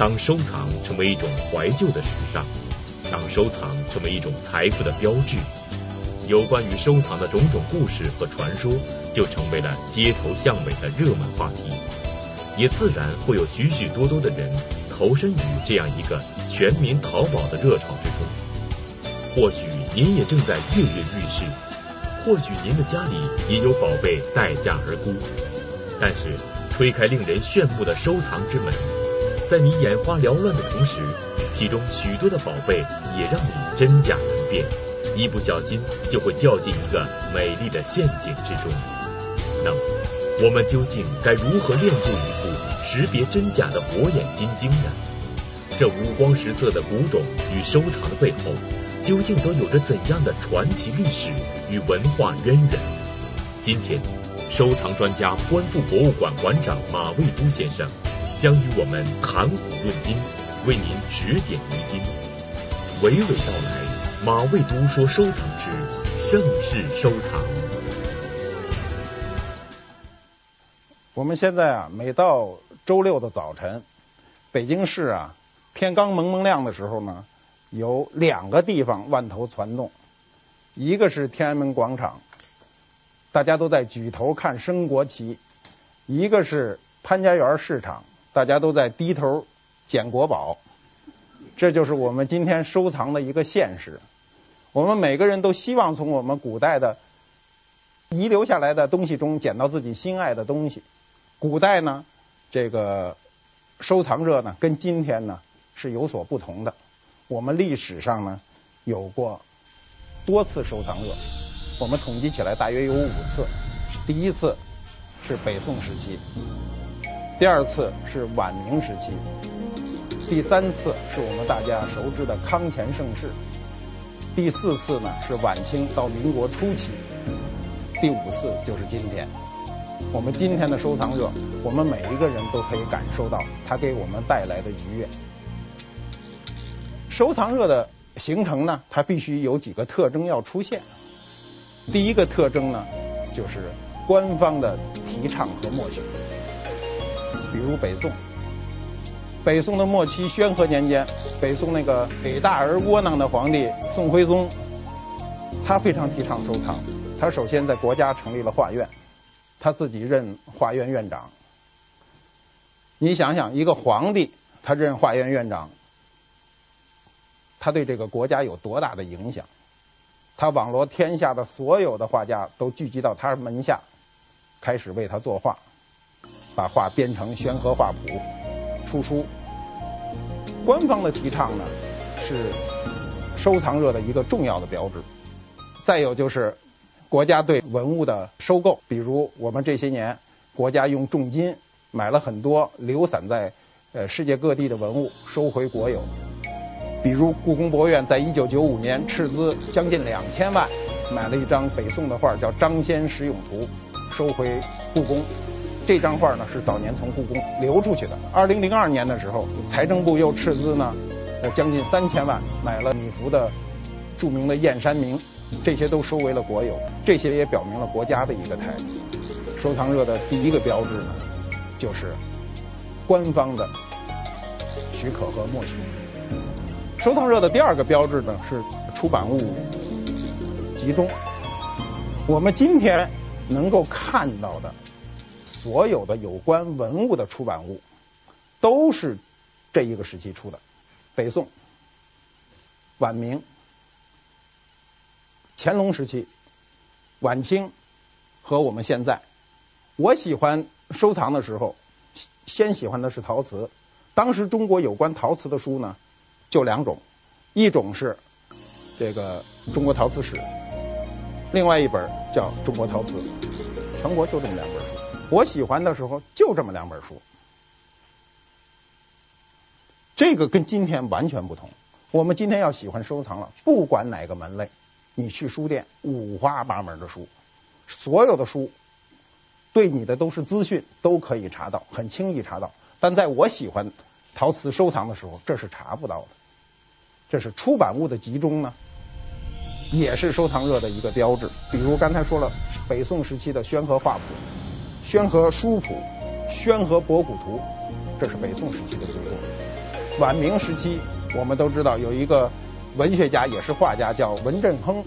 当收藏成为一种怀旧的时尚，当收藏成为一种财富的标志，有关于收藏的种种故事和传说，就成为了街头巷尾的热门话题，也自然会有许许多多的人投身于这样一个全民淘宝的热潮之中。或许您也正在跃跃欲试，或许您的家里也有宝贝待价而沽，但是推开令人炫目的收藏之门，在你眼花缭乱的同时，其中许多的宝贝也让你真假难辨，一不小心就会掉进一个美丽的陷阱之中。那么，我们究竟该如何练就一副识别真假的火眼金睛呢？这五光十色的古董与收藏的背后，究竟都有着怎样的传奇历史与文化渊源？今天，收藏专家观复博物馆馆长马未都先生将与我们谈古论今，为您指点迷津。娓娓道来，马未都说收藏之盛世收藏。我们现在啊，每到周六的早晨，北京市啊，天刚蒙蒙亮的时候呢，有两个地方万头攒动，一个是天安门广场，大家都在举头看升国旗；一个是潘家园市场，大家都在低头捡国宝。这就是我们今天收藏的一个现实。我们每个人都希望从我们古代的遗留下来的东西中捡到自己心爱的东西。古代呢，这个收藏热呢，跟今天呢是有所不同的。我们历史上呢有过多次收藏热，我们统计起来大约有五次。第一次是北宋时期，第二次是晚明时期，第三次是我们大家熟知的康乾盛世，第四次呢是晚清到民国初期，第五次就是今天。我们今天的收藏热，我们每一个人都可以感受到它给我们带来的愉悦。收藏热的形成呢，它必须有几个特征要出现。第一个特征呢，就是官方的提倡和默许。比如北宋，北宋的末期宣和年间，北宋那个伟大而窝囊的皇帝宋徽宗，他非常提倡收藏。他首先在国家成立了画院。他自己任画院院长，你想想，一个皇帝他任画院院长，他对这个国家有多大的影响？他网罗天下的所有的画家都聚集到他门下，开始为他作画，把画编成《宣和画谱》，出书。官方的提倡呢，是收藏热的一个重要的标志。再有就是。国家对文物的收购，比如我们这些年，国家用重金买了很多流散在呃世界各地的文物，收回国有。比如故宫博物院在一九九五年斥资将近两千万，买了一张北宋的画，叫《张先十勇图》，收回故宫。这张画呢是早年从故宫流出去的。二零零二年的时候，财政部又斥资呢呃将近三千万，买了米芾的著名的《燕山明》。这些都收为了国有，这些也表明了国家的一个态度。收藏热的第一个标志呢，就是官方的许可和默许。收藏热的第二个标志呢，是出版物集中。我们今天能够看到的所有的有关文物的出版物，都是这一个时期出的：北宋、晚明。乾隆时期、晚清和我们现在，我喜欢收藏的时候，先喜欢的是陶瓷。当时中国有关陶瓷的书呢，就两种，一种是这个《中国陶瓷史》，另外一本叫《中国陶瓷》，全国就这么两本。我喜欢的时候就这么两本书，这个跟今天完全不同。我们今天要喜欢收藏了，不管哪个门类。你去书店，五花八门的书，所有的书对你的都是资讯，都可以查到，很轻易查到。但在我喜欢陶瓷收藏的时候，这是查不到的。这是出版物的集中呢，也是收藏热的一个标志。比如刚才说了，北宋时期的《宣和画谱》、《宣和书谱》、《宣和博古图》，这是北宋时期的著作。晚明时期，我们都知道有一个文学家也是画家叫文振亨，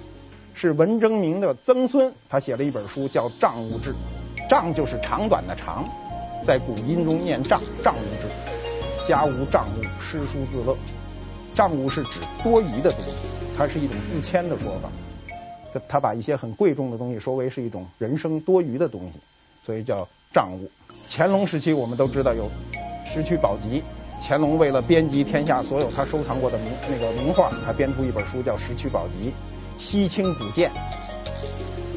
是文征明的曾孙，他写了一本书叫《账务志》，账就是长短的长，在古音中念账。账务志，家无账务，诗书自乐。账务是指多余的东西，它是一种自谦的说法。他把一些很贵重的东西说为是一种人生多余的东西，所以叫账物。乾隆时期我们都知道有《石渠宝笈》，乾隆为了编辑天下所有他收藏过的名那个名画，他编出一本书叫《石渠宝笈》，西清古鉴，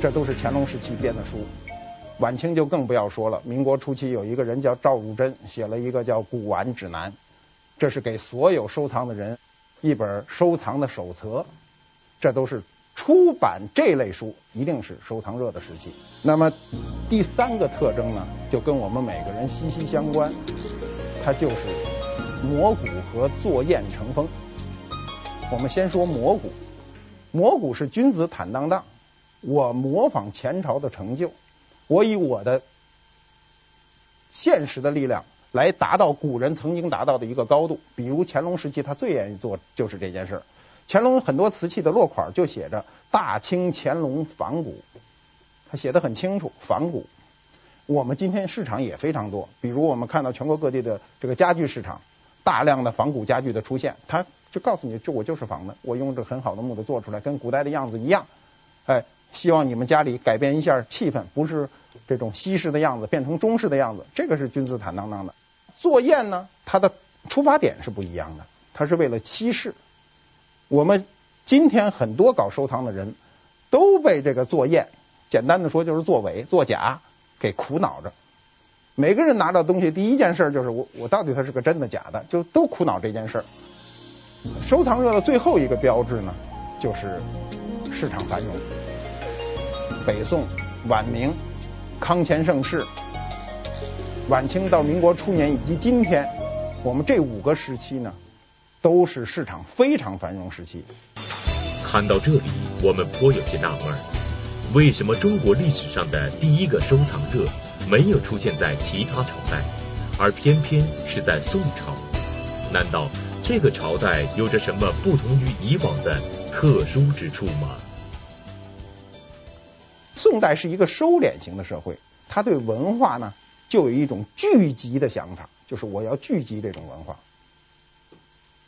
这都是乾隆时期编的书。晚清就更不要说了，民国初期有一个人叫赵汝珍，写了一个叫《古玩指南》，这是给所有收藏的人。一本收藏的手册，这都是出版这类书，一定是收藏热的时期。那么第三个特征呢，就跟我们每个人息息相关，它就是摹古和作艳成风。我们先说摹古，摹古是君子坦荡荡，我模仿前朝的成就，我以我的现实的力量。来达到古人曾经达到的一个高度，比如乾隆时期，他最愿意做就是这件事儿。乾隆很多瓷器的落款就写着“大清乾隆仿古”，他写的很清楚。仿古，我们今天市场也非常多，比如我们看到全国各地的这个家具市场，大量的仿古家具的出现，他就告诉你，这我就是仿的，我用这很好的木头做出来，跟古代的样子一样。哎，希望你们家里改变一下气氛，不是这种西式的样子，变成中式的样子，这个是君子坦荡荡的。做砚呢，它的出发点是不一样的，它是为了欺世。我们今天很多搞收藏的人都被这个作艳，简单的说就是作伪、作假给苦恼着。每个人拿到东西，第一件事就是我我到底它是个真的假的，就都苦恼这件事儿。收藏热的最后一个标志呢，就是市场繁荣。北宋、晚明、康乾盛世。晚清到民国初年以及今天，我们这五个时期呢，都是市场非常繁荣时期。看到这里，我们颇有些纳闷，为什么中国历史上的第一个收藏热没有出现在其他朝代，而偏偏是在宋朝？难道这个朝代有着什么不同于以往的特殊之处吗？宋代是一个收敛型的社会，它对文化呢，就有一种聚集的想法，就是我要聚集这种文化，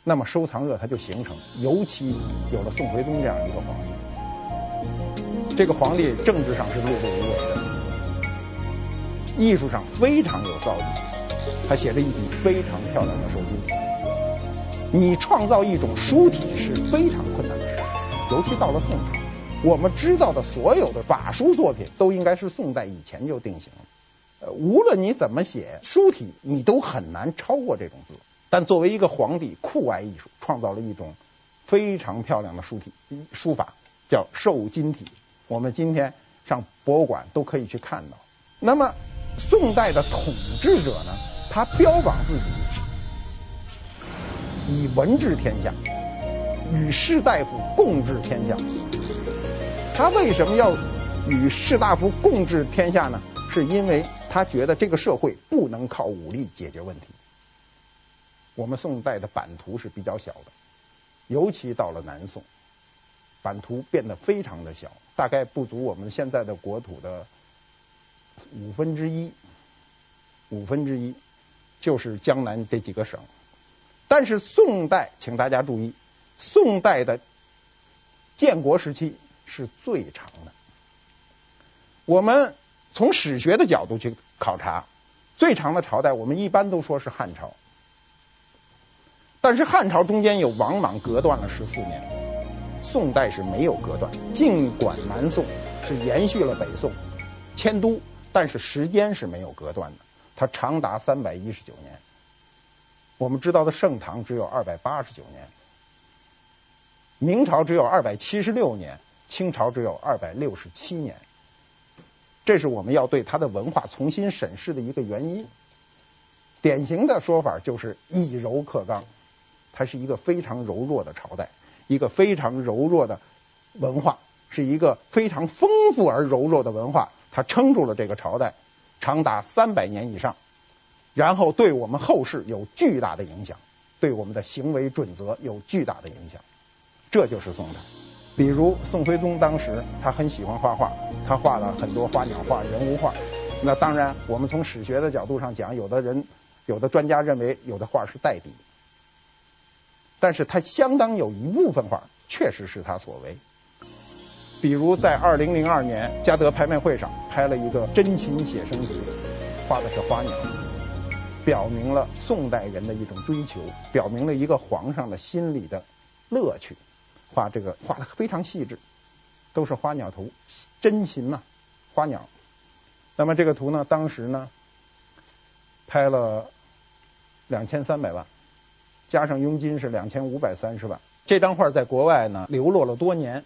那么收藏热它就形成。尤其有了宋徽宗这样一个皇帝，这个皇帝政治上是碌碌无为的，艺术上非常有造诣，他写了一笔非常漂亮的瘦金。你创造一种书体是非常困难的事，尤其到了宋朝，我们知道的所有的法书作品都应该是宋代以前就定型了。呃，无论你怎么写书体，你都很难超过这种字。但作为一个皇帝，酷爱艺术，创造了一种非常漂亮的书体书法，叫瘦金体。我们今天上博物馆都可以去看到。那么，宋代的统治者呢，他标榜自己以文治天下，与士大夫共治天下。他为什么要与士大夫共治天下呢？是因为他觉得这个社会不能靠武力解决问题。我们宋代的版图是比较小的，尤其到了南宋，版图变得非常的小，大概不足我们现在的国土的五分之一，五分之一就是江南这几个省。但是宋代，请大家注意，宋代的建国时期是最长的。我们。从史学的角度去考察，最长的朝代我们一般都说是汉朝，但是汉朝中间有往往隔断了十四年，宋代是没有隔断。尽管南宋是延续了北宋迁都，但是时间是没有隔断的，它长达三百一十九年。我们知道的盛唐只有二百八十九年，明朝只有二百七十六年，清朝只有二百六十七年。这是我们要对他的文化重新审视的一个原因。典型的说法就是以柔克刚，它是一个非常柔弱的朝代，一个非常柔弱的文化，是一个非常丰富而柔弱的文化，它撑住了这个朝代长达三百年以上，然后对我们后世有巨大的影响。对我们的行为准则有巨大的影响。这就是宋代。比如宋徽宗当时他很喜欢画画，他画了很多花鸟画、人物画。那当然，我们从史学的角度上讲，有的人、有的专家认为有的画是代笔，但是他相当有一部分画确实是他所为。比如在二零零二年嘉德拍卖会上拍了一个真禽写生图，画的是花鸟，表明了宋代人的一种追求，表明了一个皇上的心理的乐趣。画这个画的非常细致，都是花鸟图，真禽呐，花鸟。那么这个图呢，当时呢拍了两千三百万，加上佣金是两千五百三十万。这张画在国外呢流落了多年，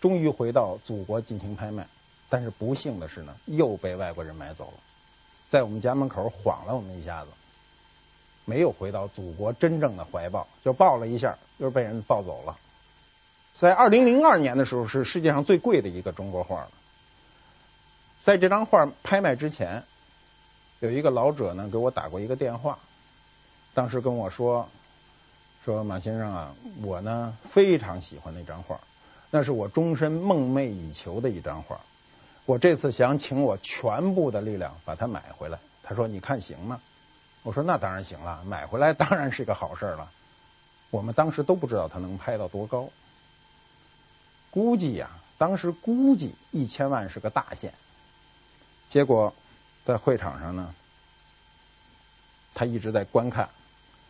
终于回到祖国进行拍卖，但是不幸的是呢，又被外国人买走了，在我们家门口晃了我们一下子，没有回到祖国真正的怀抱，就抱了一下，又被人抱走了。在二零零二年的时候，是世界上最贵的一个中国画了。在这张画拍卖之前，有一个老者呢给我打过一个电话，当时跟我说：“说马先生啊，我呢非常喜欢那张画，那是我终身梦寐以求的一张画。我这次想请我全部的力量把它买回来。”他说：“你看行吗？”我说：“那当然行了，买回来当然是个好事了。”我们当时都不知道他能拍到多高。估计呀，当时估计一千万是个大限。结果在会场上呢，他一直在观看，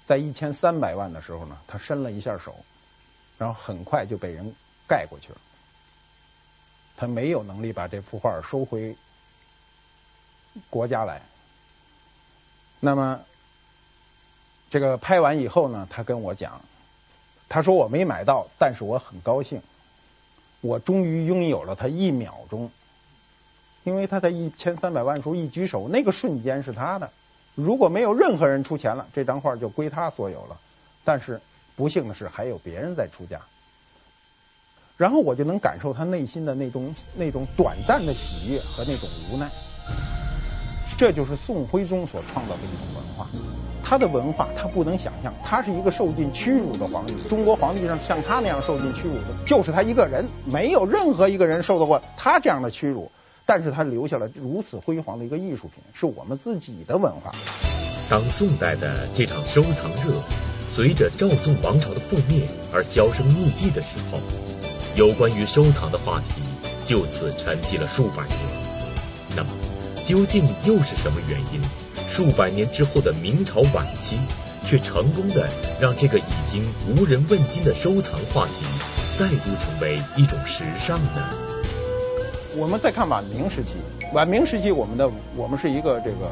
在一千三百万的时候呢，他伸了一下手，然后很快就被人盖过去了。他没有能力把这幅画收回国家来。那么这个拍完以后呢，他跟我讲，他说我没买到，但是我很高兴。我终于拥有了它一秒钟，因为他在一千三百万时候一举手，那个瞬间是他的。如果没有任何人出钱了，这张画就归他所有了。但是不幸的是，还有别人在出价。然后我就能感受他内心的那种那种短暂的喜悦和那种无奈。这就是宋徽宗所创造的一种文化。他的文化，他不能想象，他是一个受尽屈辱的皇帝。中国皇帝上像他那样受尽屈辱的，就是他一个人，没有任何一个人受到过他这样的屈辱。但是他留下了如此辉煌的一个艺术品，是我们自己的文化。当宋代的这场收藏热随着赵宋王朝的覆灭而销声匿迹的时候，有关于收藏的话题就此沉寂了数百年。那么，究竟又是什么原因？数百年之后的明朝晚期，却成功的让这个已经无人问津的收藏话题再度成为一种时尚呢？我们再看晚明时期，晚明时期我们的我们是一个这个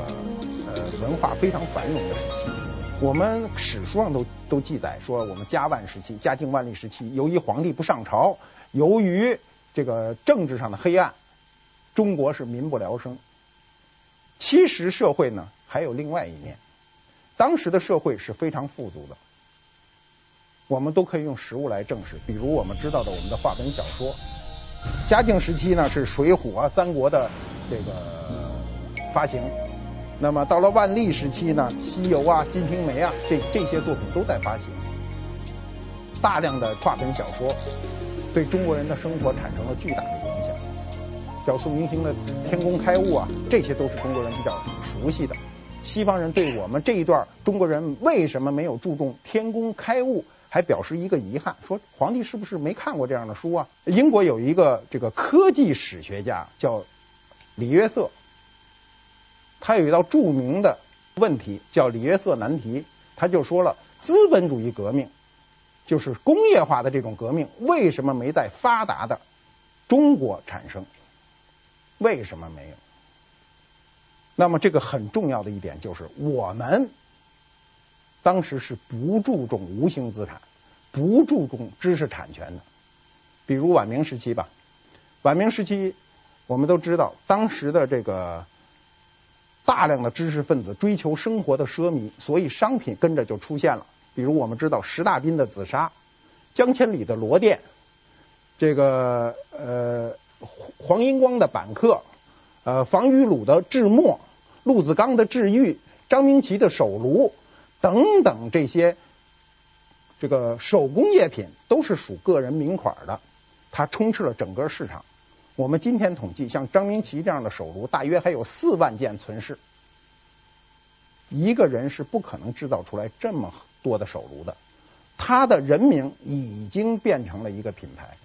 呃文化非常繁荣的时期。我们史书上都都记载说，我们嘉万时期、嘉靖万历时期，由于皇帝不上朝，由于这个政治上的黑暗，中国是民不聊生。其实社会呢，还有另外一面，当时的社会是非常富足的，我们都可以用实物来证实。比如我们知道的我们的话本小说，嘉靖时期呢是《水浒》啊、《三国》的这个发行，那么到了万历时期呢，《西游》啊、《金瓶梅》啊，这这些作品都在发行，大量的话本小说对中国人的生活产生了巨大的影响。小宋明星的《天工开物》啊，这些都是中国人比较熟悉的。西方人对我们这一段中国人为什么没有注重天工开物，还表示一个遗憾，说皇帝是不是没看过这样的书啊？英国有一个这个科技史学家叫李约瑟，他有一道著名的问题叫李约瑟难题，他就说了，资本主义革命就是工业化的这种革命，为什么没在发达的中国产生？为什么没有？那么这个很重要的一点就是，我们当时是不注重无形资产，不注重知识产权的。比如晚明时期吧，晚明时期我们都知道，当时的这个大量的知识分子追求生活的奢靡，所以商品跟着就出现了。比如我们知道石大彬的紫砂，江千里的罗甸，这个呃。黄黄英光的板刻，呃，房于鲁的制墨，陆子刚的制玉，张明奇的手炉等等这些这个手工业品都是属个人名款的，它充斥了整个市场。我们今天统计，像张明奇这样的手炉，大约还有四万件存世。一个人是不可能制造出来这么多的手炉的，他的人名已经变成了一个品牌。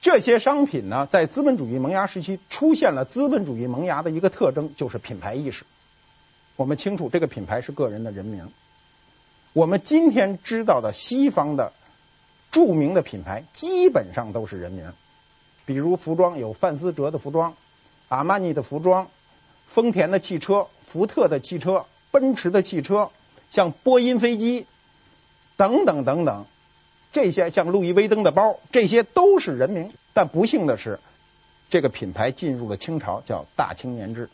这些商品呢，在资本主义萌芽时期出现了资本主义萌芽的一个特征，就是品牌意识。我们清楚，这个品牌是个人的人名。我们今天知道的西方的著名的品牌，基本上都是人名。比如服装有范思哲的服装、阿玛尼的服装、丰田的汽车。福特的汽车、奔驰的汽车，像波音飞机等等等等，这些像路易威登的包，这些都是人名。但不幸的是，这个品牌进入了清朝，叫大清年制、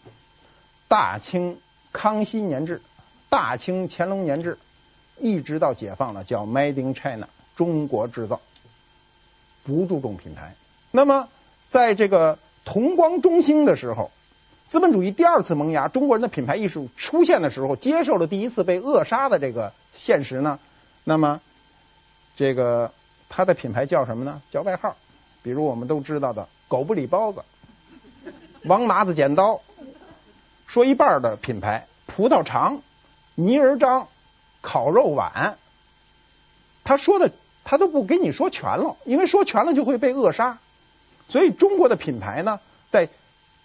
大清康熙年制、大清乾隆年制，一直到解放了，叫 Made in China，中国制造，不注重品牌。那么，在这个同光中兴的时候。资本主义第二次萌芽，中国人的品牌意识出现的时候，接受了第一次被扼杀的这个现实呢。那么，这个它的品牌叫什么呢？叫外号，比如我们都知道的“狗不理包子”、“王麻子剪刀”。说一半的品牌：葡萄肠、泥人张、烤肉碗。他说的他都不给你说全了，因为说全了就会被扼杀。所以中国的品牌呢，在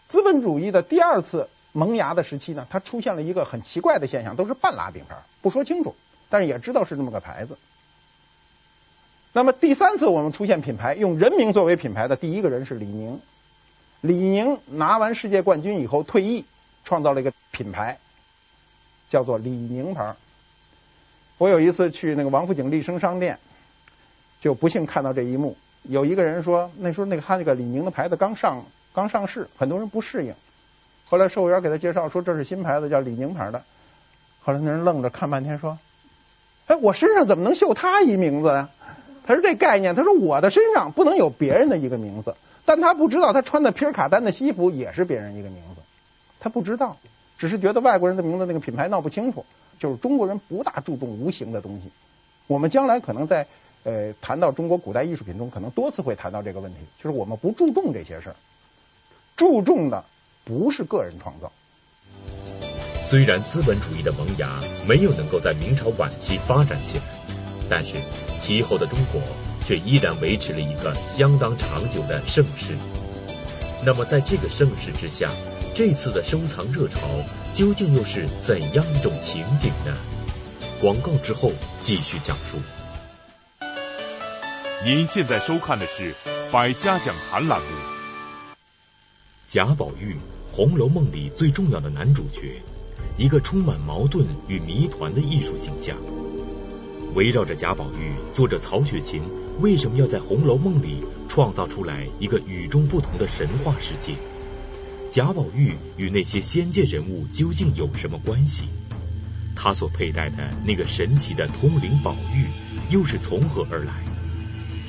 资本主义的第二次萌芽的时期呢，它出现了一个很奇怪的现象，都是半拉饼牌，不说清楚，但是也知道是这么个牌子。那么第三次我们出现品牌，用人名作为品牌的第一个人是李宁。李宁拿完世界冠军以后退役，创造了一个品牌，叫做李宁牌。我有一次去那个王府井丽声商店，就不幸看到这一幕，有一个人说，那时候那个他那个李宁的牌子刚上。刚上市，很多人不适应。后来售货员给他介绍说，这是新牌子，叫李宁牌的。后来那人愣着看半天，说：“哎，我身上怎么能绣他一名字呀？”他说：“这概念，他说我的身上不能有别人的一个名字。”但他不知道，他穿的皮尔卡丹的西服也是别人一个名字。他不知道，只是觉得外国人的名字那个品牌闹不清楚。就是中国人不大注重无形的东西。我们将来可能在呃谈到中国古代艺术品中，可能多次会谈到这个问题，就是我们不注重这些事儿。注重的不是个人创造。虽然资本主义的萌芽没有能够在明朝晚期发展起来，但是其后的中国却依然维持了一个相当长久的盛世。那么在这个盛世之下，这次的收藏热潮究竟又是怎样一种情景呢？广告之后继续讲述。您现在收看的是《百家讲坛》栏目。贾宝玉，《红楼梦》里最重要的男主角，一个充满矛盾与谜团的艺术形象。围绕着贾宝玉，作者曹雪芹为什么要在《红楼梦》里创造出来一个与众不同的神话世界？贾宝玉与那些仙界人物究竟有什么关系？他所佩戴的那个神奇的通灵宝玉又是从何而来？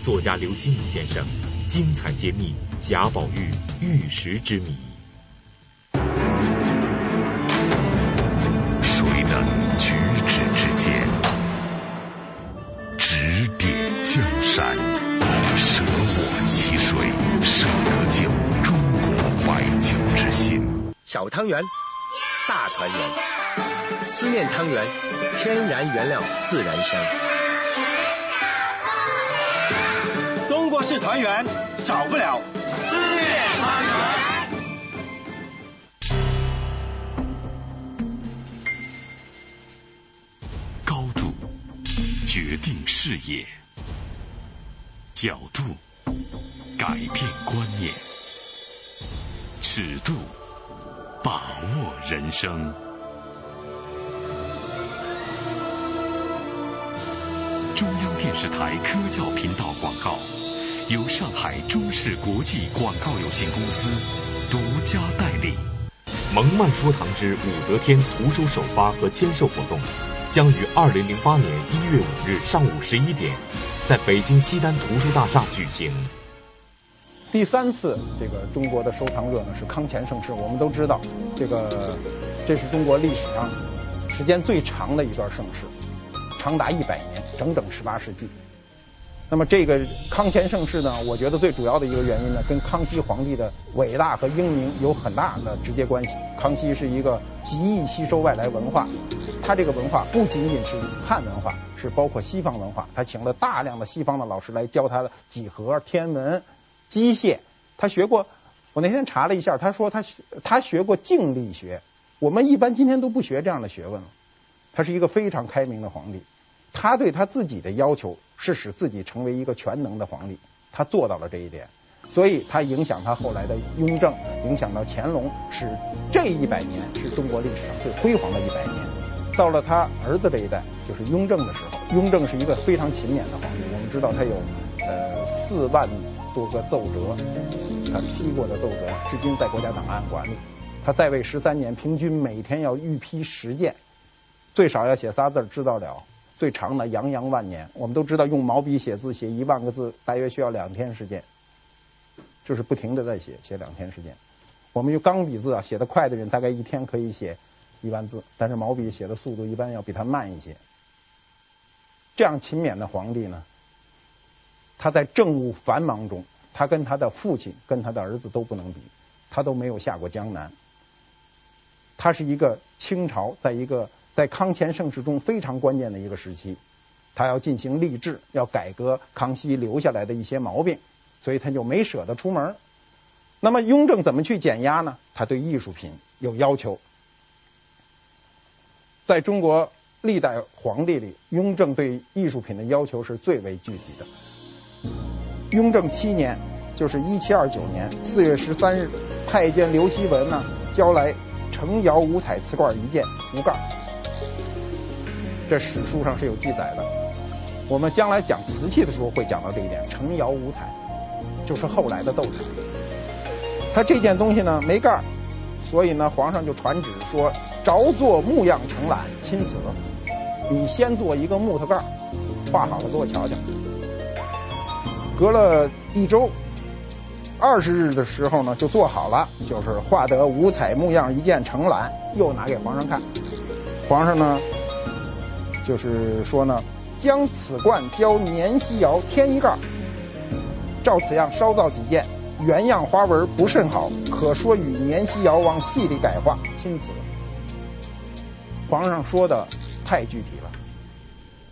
作家刘心武先生。精彩揭秘贾宝玉玉石之谜。谁能举止之间，指点江山？舍我其谁，舍得酒，中国白酒之心。小汤圆，大团圆，思念汤圆，天然原料，自然香。是团圆，少不了思念汤圆。高度决定视野，角度改变观念，尺度把握人生。中央电视台科教频道广告。由上海中视国际广告有限公司独家代理。蒙曼说堂之武则天图书首发和签售活动将于二零零八年一月五日上午十一点在北京西单图书大厦举行。第三次这个中国的收藏热呢是康乾盛世，我们都知道这个这是中国历史上时间最长的一段盛世，长达一百年。整整十八世纪。那么这个康乾盛世呢，我觉得最主要的一个原因呢，跟康熙皇帝的伟大和英明有很大的直接关系。康熙是一个极易吸收外来文化，他这个文化不仅仅是汉文化，是包括西方文化。他请了大量的西方的老师来教他的几何、天文、机械。他学过，我那天查了一下，他说他他学过静力学。我们一般今天都不学这样的学问了。他是一个非常开明的皇帝，他对他自己的要求。是使自己成为一个全能的皇帝，他做到了这一点，所以他影响他后来的雍正，影响到乾隆，使这一百年是中国历史上最辉煌的一百年。到了他儿子这一代，就是雍正的时候，雍正是一个非常勤勉的皇帝。我们知道他有呃四万多个奏折，他批过的奏折，至今在国家档案馆里。他在位十三年，平均每天要御批十件，最少要写仨字知道了。最长的洋洋万年，我们都知道用毛笔写字写一万个字大约需要两天时间，就是不停的在写，写两天时间。我们用钢笔字啊，写得快的人大概一天可以写一万字，但是毛笔写的速度一般要比他慢一些。这样勤勉的皇帝呢，他在政务繁忙中，他跟他的父亲跟他的儿子都不能比，他都没有下过江南。他是一个清朝在一个。在康乾盛世中非常关键的一个时期，他要进行吏治，要改革康熙留下来的一些毛病，所以他就没舍得出门。那么雍正怎么去减压呢？他对艺术品有要求。在中国历代皇帝里，雍正对艺术品的要求是最为具体的。雍正七年，就是一七二九年四月十三日，太监刘希文呢交来成窑五彩瓷罐一件，无盖。这史书上是有记载的，我们将来讲瓷器的时候会讲到这一点。成窑五彩，就是后来的斗彩。他这件东西呢没盖，所以呢皇上就传旨说，着做木样承揽，亲此。你先做一个木头盖，画好了给我瞧瞧。隔了一周，二十日的时候呢就做好了，就是画得五彩木样一件承揽，又拿给皇上看。皇上呢？就是说呢，将此罐交年希窑添一盖，照此样烧造几件，原样花纹不甚好，可说与年希窑往细里改画，钦此。皇上说的太具体了，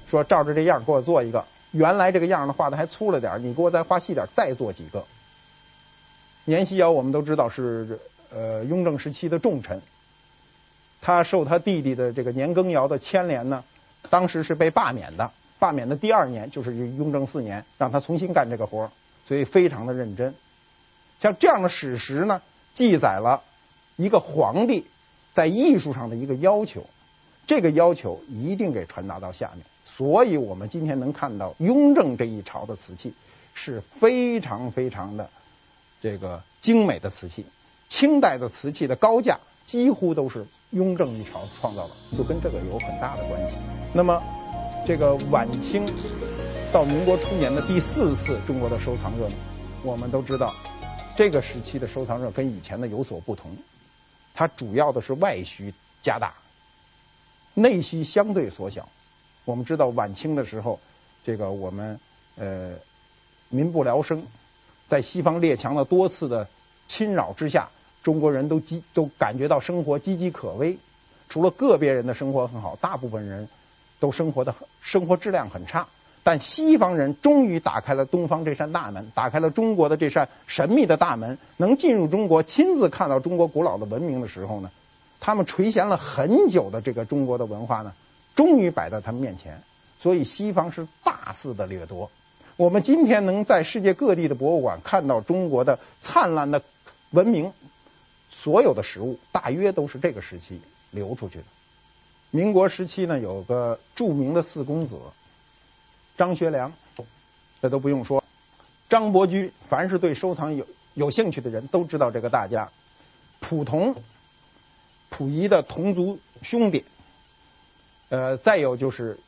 说照着这样给我做一个，原来这个样呢画的还粗了点，你给我再画细点，再做几个。年希尧我们都知道是呃雍正时期的重臣，他受他弟弟的这个年羹尧的牵连呢。当时是被罢免的，罢免的第二年就是雍正四年，让他重新干这个活，所以非常的认真。像这样的史实呢，记载了一个皇帝在艺术上的一个要求，这个要求一定给传达到下面。所以我们今天能看到雍正这一朝的瓷器是非常非常的这个精美的瓷器，清代的瓷器的高价几乎都是。雍正一朝创造的，就跟这个有很大的关系。那么，这个晚清到民国初年的第四次中国的收藏热，我们都知道，这个时期的收藏热跟以前的有所不同。它主要的是外需加大，内需相对缩小。我们知道晚清的时候，这个我们呃民不聊生，在西方列强的多次的侵扰之下。中国人都岌都感觉到生活岌岌可危，除了个别人的生活很好，大部分人都生活的生活质量很差。但西方人终于打开了东方这扇大门，打开了中国的这扇神秘的大门，能进入中国，亲自看到中国古老的文明的时候呢，他们垂涎了很久的这个中国的文化呢，终于摆在他们面前。所以西方是大肆的掠夺。我们今天能在世界各地的博物馆看到中国的灿烂的文明。所有的实物大约都是这个时期流出去的。民国时期呢，有个著名的四公子张学良，这都不用说。张伯驹，凡是对收藏有有兴趣的人都知道这个大家。溥同，溥仪的同族兄弟。呃，再有就是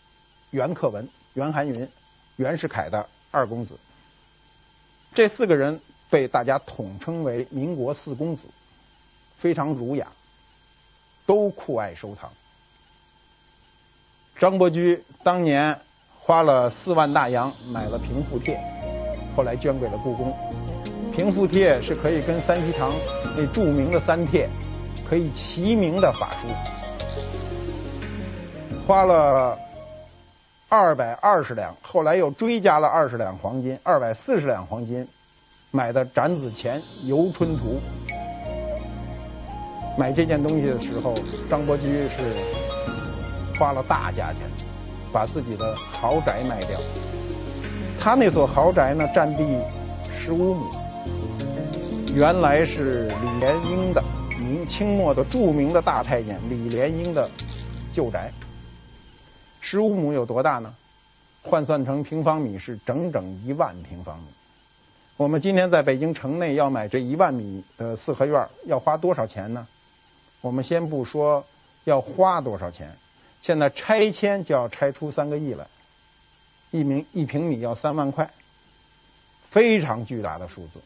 袁克文、袁寒云、袁世凯的二公子。这四个人被大家统称为民国四公子。非常儒雅，都酷爱收藏。张伯驹当年花了四万大洋买了平复帖，后来捐给了故宫。平复帖是可以跟三希堂那著名的三帖可以齐名的法书，花了二百二十两，后来又追加了二十两黄金，二百四十两黄金买的展子虔《游春图》。买这件东西的时候，张伯驹是花了大价钱，把自己的豪宅卖掉。他那所豪宅呢，占地十五亩，原来是李莲英的，明清末的著名的大太监李莲英的旧宅。十五亩有多大呢？换算成平方米是整整一万平方米。我们今天在北京城内要买这一万米的四合院，要花多少钱呢？我们先不说要花多少钱，现在拆迁就要拆出三个亿来，一平一平米要三万块，非常巨大的数字。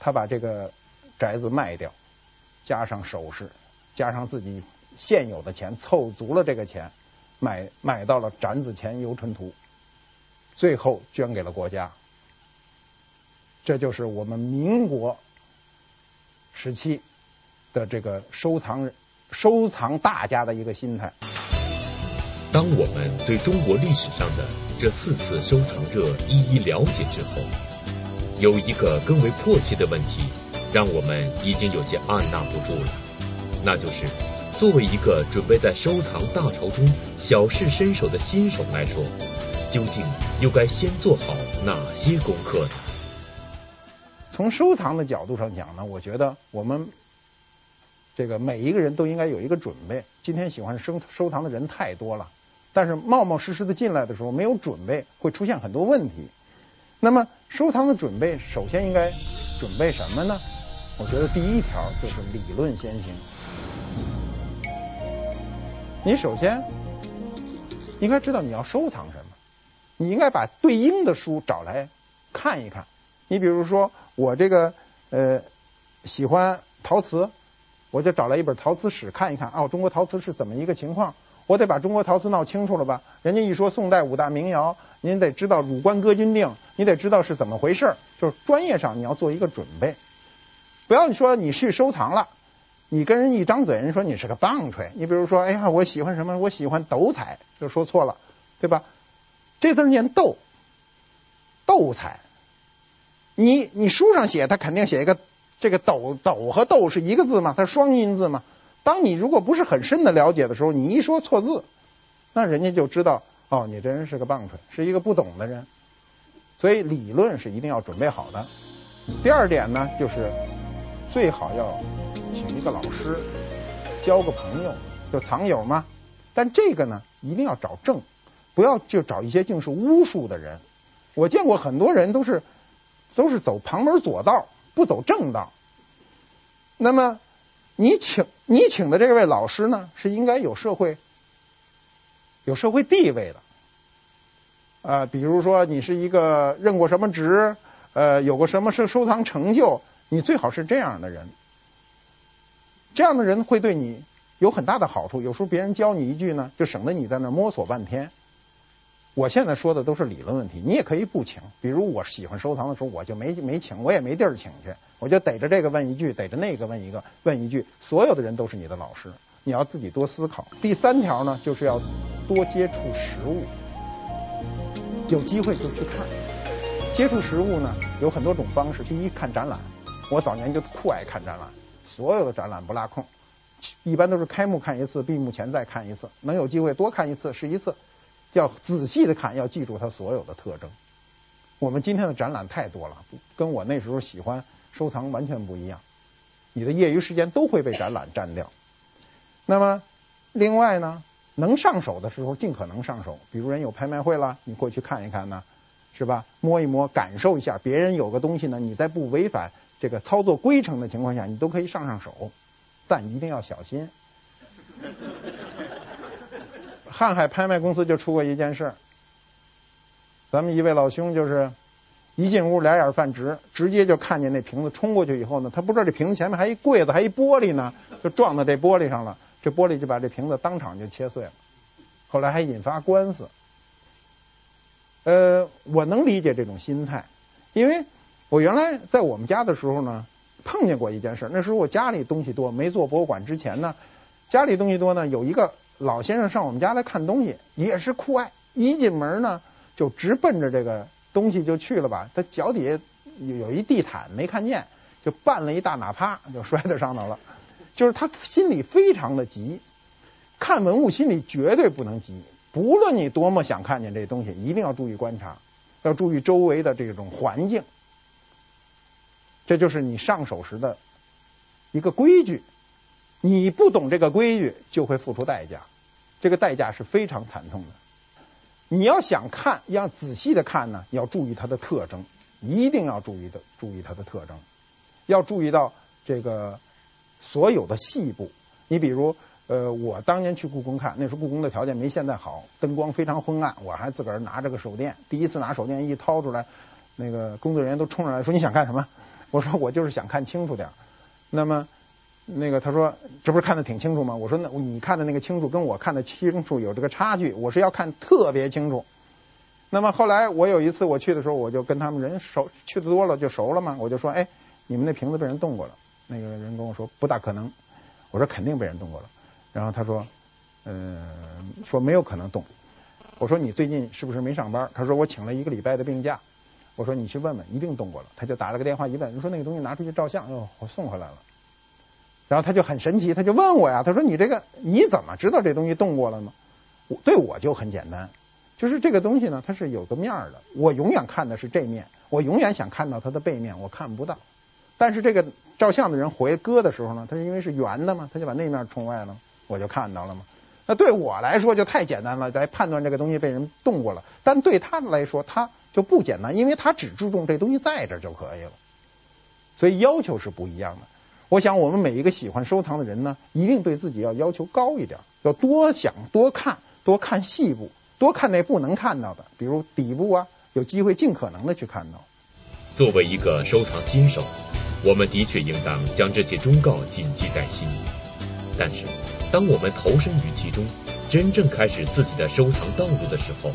他把这个宅子卖掉，加上首饰，加上自己现有的钱，凑足了这个钱。买买到了展子虔游春图，最后捐给了国家。这就是我们民国时期的这个收藏收藏大家的一个心态。当我们对中国历史上的这四次收藏热一一了解之后，有一个更为迫切的问题，让我们已经有些按捺不住了，那就是。作为一个准备在收藏大潮中小试身手的新手来说，究竟又该先做好哪些功课呢？从收藏的角度上讲呢，我觉得我们这个每一个人都应该有一个准备。今天喜欢收收藏的人太多了，但是冒冒失失的进来的时候没有准备，会出现很多问题。那么收藏的准备，首先应该准备什么呢？我觉得第一条就是理论先行。你首先应该知道你要收藏什么，你应该把对应的书找来看一看。你比如说，我这个呃喜欢陶瓷，我就找来一本陶瓷史看一看。哦，中国陶瓷是怎么一个情况？我得把中国陶瓷闹清楚了吧？人家一说宋代五大名窑，您得知道《汝官歌君定》，你得知道是怎么回事。就是专业上你要做一个准备，不要你说你去收藏了。你跟人一张嘴，人说你是个棒槌。你比如说，哎呀，我喜欢什么？我喜欢斗彩，就说错了，对吧？这字念斗，斗彩。你你书上写，他肯定写一个这个斗斗和斗是一个字嘛，它双音字嘛。当你如果不是很深的了解的时候，你一说错字，那人家就知道哦，你这人是个棒槌，是一个不懂的人。所以理论是一定要准备好的。第二点呢，就是最好要。请一个老师，交个朋友，就藏友嘛。但这个呢，一定要找正，不要就找一些净是巫术的人。我见过很多人都是都是走旁门左道，不走正道。那么你请你请的这位老师呢，是应该有社会有社会地位的啊、比如说你是一个任过什么职，呃，有过什么收收藏成就，你最好是这样的人。这样的人会对你有很大的好处。有时候别人教你一句呢，就省得你在那摸索半天。我现在说的都是理论问题，你也可以不请。比如我喜欢收藏的时候，我就没没请，我也没地儿请去，我就逮着这个问一句，逮着那个问一个，问一句。所有的人都是你的老师，你要自己多思考。第三条呢，就是要多接触实物，有机会就去看。接触实物呢，有很多种方式。第一，看展览，我早年就酷爱看展览。所有的展览不落空，一般都是开幕看一次，闭幕前再看一次，能有机会多看一次是一次，要仔细的看，要记住它所有的特征。我们今天的展览太多了，跟我那时候喜欢收藏完全不一样。你的业余时间都会被展览占掉。那么另外呢，能上手的时候尽可能上手，比如人有拍卖会了，你过去看一看呢，是吧？摸一摸，感受一下，别人有个东西呢，你再不违反。这个操作规程的情况下，你都可以上上手，但一定要小心。瀚海拍卖公司就出过一件事，咱们一位老兄就是一进屋，俩眼犯直，直接就看见那瓶子冲过去以后呢，他不知道这瓶子前面还一柜子，还一玻璃呢，就撞到这玻璃上了，这玻璃就把这瓶子当场就切碎了，后来还引发官司。呃，我能理解这种心态，因为我原来在我们家的时候呢，碰见过一件事。那时候我家里东西多，没做博物馆之前呢，家里东西多呢，有一个老先生上我们家来看东西，也是酷爱，一进门呢就直奔着这个东西就去了吧。他脚底下有一地毯没看见，就绊了一大哪趴，就摔在上头了。就是他心里非常的急，看文物心里绝对不能急。不论你多么想看见这东西，一定要注意观察，要注意周围的这种环境。这就是你上手时的一个规矩。你不懂这个规矩，就会付出代价。这个代价是非常惨痛的。你要想看，要仔细的看呢，要注意它的特征，一定要注意的注意它的特征，要注意到这个所有的细部。你比如。呃，我当年去故宫看，那时候故宫的条件没现在好，灯光非常昏暗，我还自个儿拿着个手电，第一次拿手电一掏出来，那个工作人员都冲上来说，你想干什么？我说我就是想看清楚点。那么那个他说这不是看得挺清楚吗？我说那你看的那个清楚跟我看的清楚有这个差距，我是要看特别清楚。那么后来我有一次我去的时候，我就跟他们人熟，去的多了就熟了嘛，我就说哎，你们那瓶子被人动过了。那个人跟我说不大可能，我说肯定被人动过了。然后他说，嗯、呃，说没有可能动。我说你最近是不是没上班？他说我请了一个礼拜的病假。我说你去问问，一定动过了。他就打了个电话一问，你说那个东西拿出去照相，哟，我送回来了。然后他就很神奇，他就问我呀，他说你这个你怎么知道这东西动过了呢？我对我就很简单，就是这个东西呢，它是有个面的，我永远看的是这面，我永远想看到它的背面，我看不到。但是这个照相的人回割的时候呢，他因为是圆的嘛，他就把那面冲外了。我就看到了嘛，那对我来说就太简单了，来判断这个东西被人动过了。但对他来说，他就不简单，因为他只注重这东西在这就可以了。所以要求是不一样的。我想我们每一个喜欢收藏的人呢，一定对自己要要求高一点，要多想、多看、多看细部，多看那不能看到的，比如底部啊，有机会尽可能的去看到。作为一个收藏新手，我们的确应当将这些忠告谨记在心，但是。当我们投身于其中，真正开始自己的收藏道路的时候，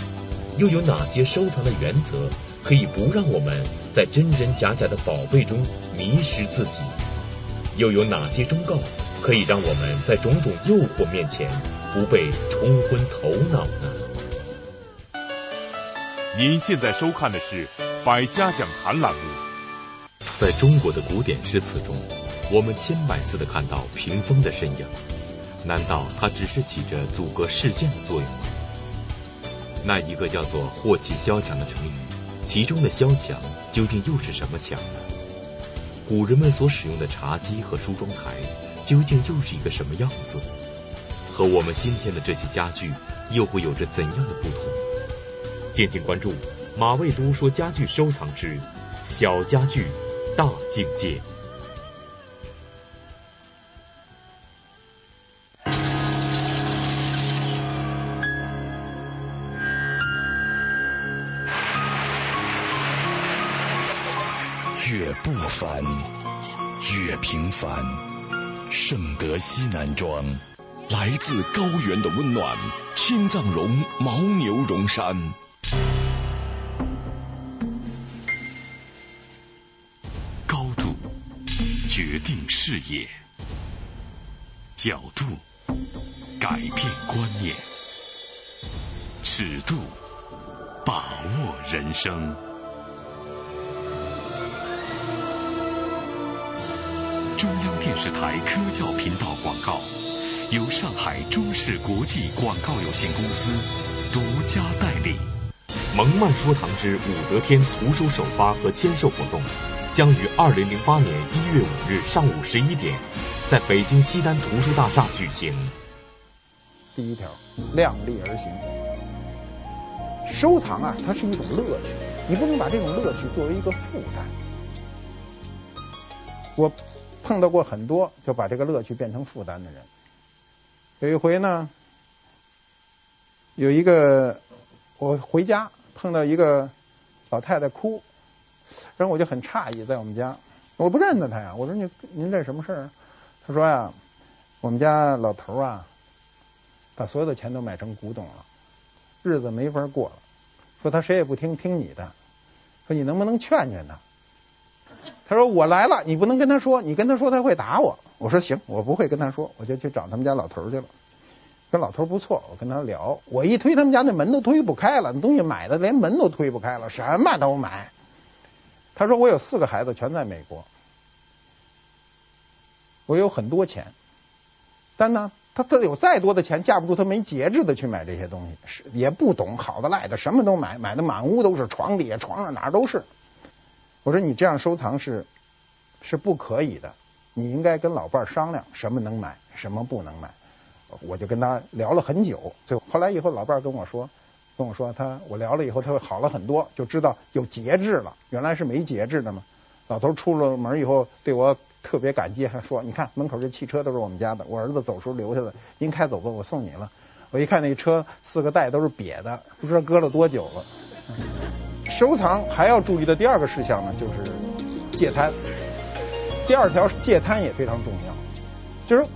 又有哪些收藏的原则可以不让我们在真真假假的宝贝中迷失自己？又有哪些忠告可以让我们在种种诱惑面前不被冲昏头脑呢？您现在收看的是《百家讲坛》栏目。在中国的古典诗词中，我们千百次的看到屏风的身影。难道它只是起着阻隔视线的作用吗？那一个叫做“祸起萧墙”的成语，其中的“萧墙”究竟又是什么墙呢？古人们所使用的茶几和梳妆台，究竟又是一个什么样子？和我们今天的这些家具，又会有着怎样的不同？敬请关注马未都说家具收藏之小家具大境界。不凡，越平凡。圣德西南庄，来自高原的温暖。青藏绒牦牛绒衫，高度决定视野，角度改变观念，尺度把握人生。中央电视台科教频道广告，由上海中视国际广告有限公司独家代理。蒙曼说堂之武则天图书首发和签售活动，将于二零零八年一月五日上午十一点，在北京西单图书大厦举行。第一条，量力而行。收藏啊，它是一种乐趣，你不能把这种乐趣作为一个负担。我。碰到过很多就把这个乐趣变成负担的人。有一回呢，有一个我回家碰到一个老太太哭，然后我就很诧异，在我们家，我不认得她呀。我说，你您这什么事儿？她说呀，我们家老头啊，把所有的钱都买成古董了，日子没法过了。说他谁也不听，听你的。说你能不能劝劝他？他说我来了，你不能跟他说，你跟他说他会打我。我说行，我不会跟他说，我就去找他们家老头去了。跟老头不错，我跟他聊，我一推他们家那门都推不开了，东西买的连门都推不开了，什么都买。他说我有四个孩子全在美国，我有很多钱，但呢，他他有再多的钱架不住他没节制的去买这些东西，是也不懂好的赖的，什么都买，买的满屋都是，床底下床上哪儿都是。我说你这样收藏是是不可以的，你应该跟老伴儿商量什么能买，什么不能买。我就跟他聊了很久，最后后来以后老伴儿跟我说，跟我说他我聊了以后他会好了很多，就知道有节制了，原来是没节制的嘛。老头出了门以后对我特别感激，还说你看门口这汽车都是我们家的，我儿子走时候留下的，您开走吧，我送你了。我一看那车四个袋都是瘪的，不知道搁了多久了。收藏还要注意的第二个事项呢，就是戒贪。第二条戒贪也非常重要，就是。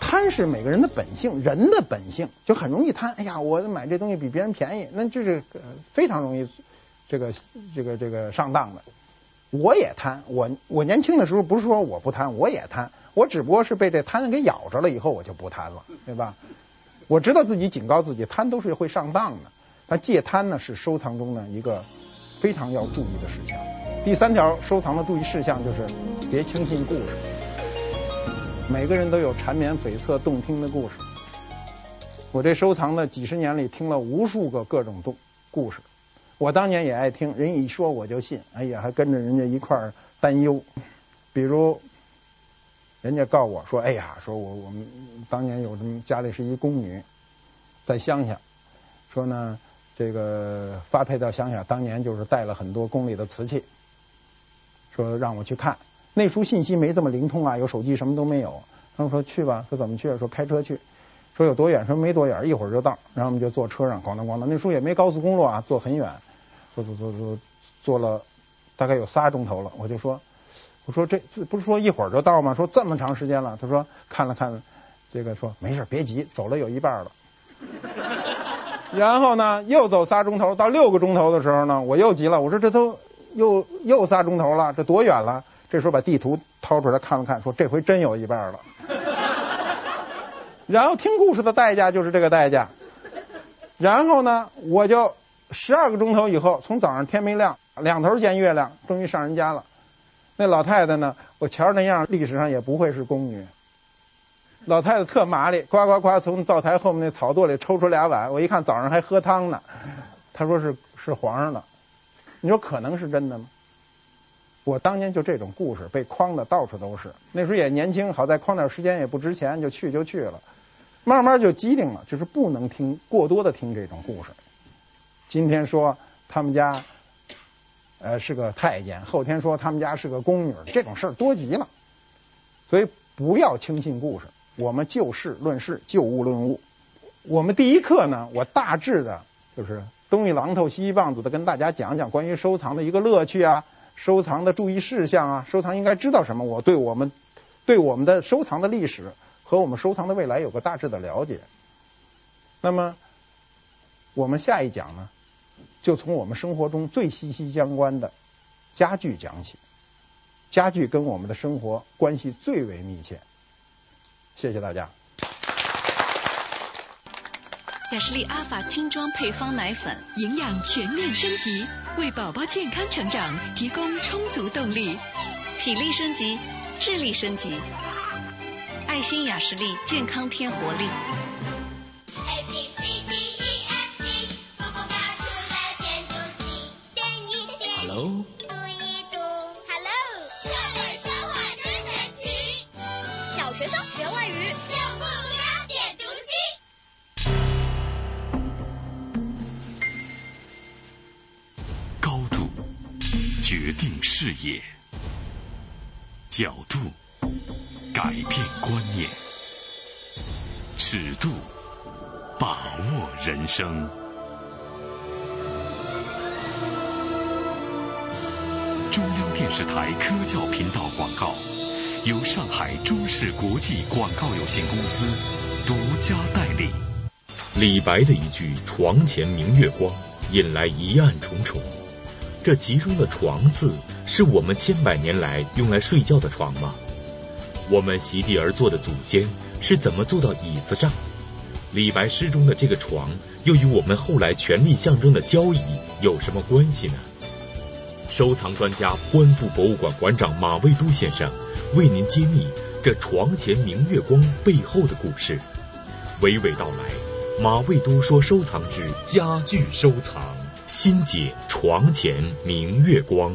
贪是每个人的本性，人的本性就很容易贪。哎呀，我买这东西比别人便宜，那就是非常容易这个这个这个上当的。我也贪，我我年轻的时候不是说我不贪，我也贪，我只不过是被这贪给咬着了，以后我就不贪了，对吧？我知道自己警告自己，贪都是会上当的。那戒贪呢，是收藏中的一个非常要注意的事项。第三条收藏的注意事项就是别轻信故事。每个人都有缠绵悱恻动听的故事。我这收藏的几十年里听了无数个各种动故事，我当年也爱听，人一说我就信，哎呀，还跟着人家一块儿担忧。比如，人家告我说，哎呀，说我我们当年有什么家里是一宫女，在乡下，说呢这个发配到乡下，当年就是带了很多宫里的瓷器，说让我去看。那时候信息没这么灵通啊，有手机什么都没有。他们说去吧，说怎么去？说开车去。说有多远？说没多远，一会儿就到。然后我们就坐车上，咣当咣当。那时候也没高速公路啊，坐很远，坐坐坐坐坐了大概有仨钟头了。我就说，我说这不是说一会儿就到吗？说这么长时间了。他说看了看这个，说没事，别急，走了有一半了。然后呢，又走仨钟头，到六个钟头的时候呢，我又急了。我说这都又又仨钟头了，这多远了？这时候把地图掏出来看了看，说这回真有一半了。然后听故事的代价就是这个代价。然后呢，我就十二个钟头以后，从早上天没亮，两头见月亮，终于上人家了。那老太太呢，我瞧着那样，历史上也不会是宫女。老太太特麻利，呱呱呱从灶台后面那草垛里抽出俩碗，我一看早上还喝汤呢。她说是是皇上的，你说可能是真的吗？我当年就这种故事被诓的到处都是，那时候也年轻，好在诓点时间也不值钱，就去就去了，慢慢就机灵了，就是不能听过多的听这种故事。今天说他们家呃是个太监，后天说他们家是个宫女，这种事儿多极了，所以不要轻信故事。我们就事论事，就物论物。我们第一课呢，我大致的就是东一榔头西一棒子的跟大家讲讲关于收藏的一个乐趣啊。收藏的注意事项啊，收藏应该知道什么？我对我们对我们的收藏的历史和我们收藏的未来有个大致的了解。那么我们下一讲呢，就从我们生活中最息息相关的家具讲起。家具跟我们的生活关系最为密切。谢谢大家。雅士利阿法精装配方奶粉，营养全面升级，为宝宝健康成长提供充足动力，体力升级，智力升级。爱心雅士利健康添活力。Hello。决定视野，角度改变观念，尺度把握人生。中央电视台科教频道广告，由上海中视国际广告有限公司独家代理。李白的一句“床前明月光”。引来疑案重重。这其中的“床”字，是我们千百年来用来睡觉的床吗？我们席地而坐的祖先是怎么坐到椅子上？李白诗中的这个床，又与我们后来权力象征的交椅有什么关系呢？收藏专家观复博物馆馆长马未都先生为您揭秘这床前明月光背后的故事。娓娓道来，马未都说收藏之家具收藏，心解床前明月光。